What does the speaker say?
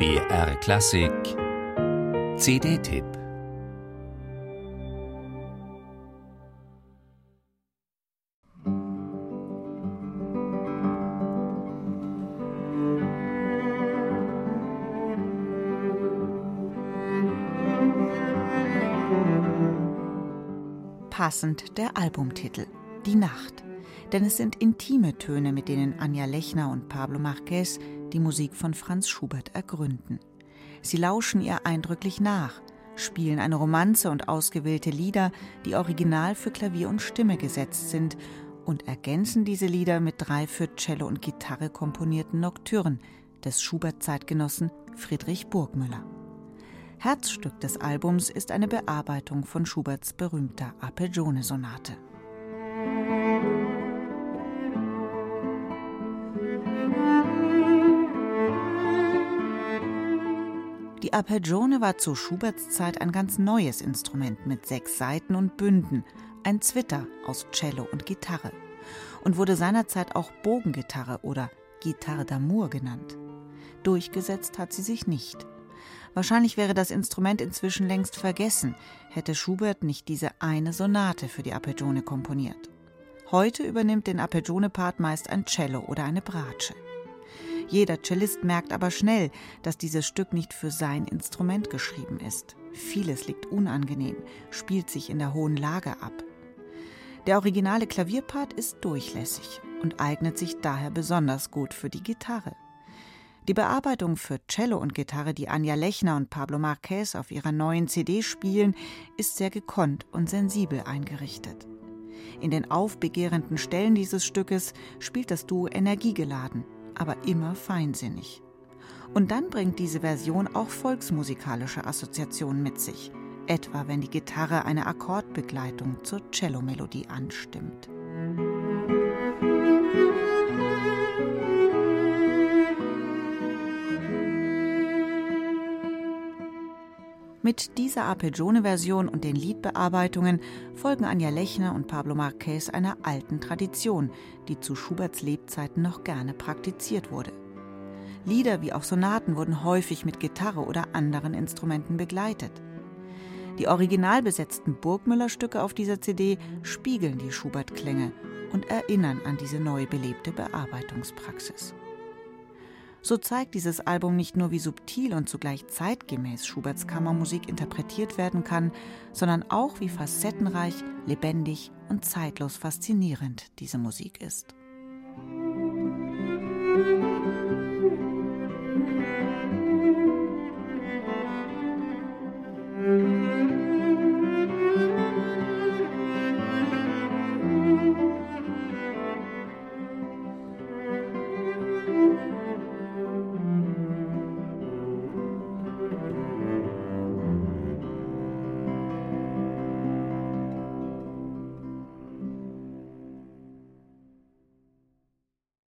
BR Klassik. CD-Tipp Passend der Albumtitel Die Nacht denn es sind intime Töne, mit denen Anja Lechner und Pablo Marquez die Musik von Franz Schubert ergründen. Sie lauschen ihr eindrücklich nach, spielen eine Romanze und ausgewählte Lieder, die original für Klavier und Stimme gesetzt sind, und ergänzen diese Lieder mit drei für Cello und Gitarre komponierten Nocturnen des Schubert-Zeitgenossen Friedrich Burgmüller. Herzstück des Albums ist eine Bearbeitung von Schuberts berühmter Arpeggione-Sonate. Die Arpeggione war zu Schuberts Zeit ein ganz neues Instrument mit sechs Saiten und Bünden, ein Zwitter aus Cello und Gitarre und wurde seinerzeit auch Bogengitarre oder Gitarre d'amour genannt. Durchgesetzt hat sie sich nicht. Wahrscheinlich wäre das Instrument inzwischen längst vergessen, hätte Schubert nicht diese eine Sonate für die Arpeggione komponiert. Heute übernimmt den Arpeggione-Part meist ein Cello oder eine Bratsche. Jeder Cellist merkt aber schnell, dass dieses Stück nicht für sein Instrument geschrieben ist. Vieles liegt unangenehm, spielt sich in der hohen Lage ab. Der originale Klavierpart ist durchlässig und eignet sich daher besonders gut für die Gitarre. Die Bearbeitung für Cello und Gitarre, die Anja Lechner und Pablo Marquez auf ihrer neuen CD spielen, ist sehr gekonnt und sensibel eingerichtet. In den aufbegehrenden Stellen dieses Stückes spielt das Duo energiegeladen aber immer feinsinnig. Und dann bringt diese Version auch volksmusikalische Assoziationen mit sich, etwa wenn die Gitarre eine Akkordbegleitung zur Cellomelodie anstimmt. Mit dieser Arpeggione-Version und den Liedbearbeitungen folgen Anja Lechner und Pablo Marquez einer alten Tradition, die zu Schuberts Lebzeiten noch gerne praktiziert wurde. Lieder wie auch Sonaten wurden häufig mit Gitarre oder anderen Instrumenten begleitet. Die original besetzten Burgmüller-Stücke auf dieser CD spiegeln die Schubert-Klänge und erinnern an diese neu belebte Bearbeitungspraxis. So zeigt dieses Album nicht nur, wie subtil und zugleich zeitgemäß Schuberts Kammermusik interpretiert werden kann, sondern auch, wie facettenreich, lebendig und zeitlos faszinierend diese Musik ist. Musik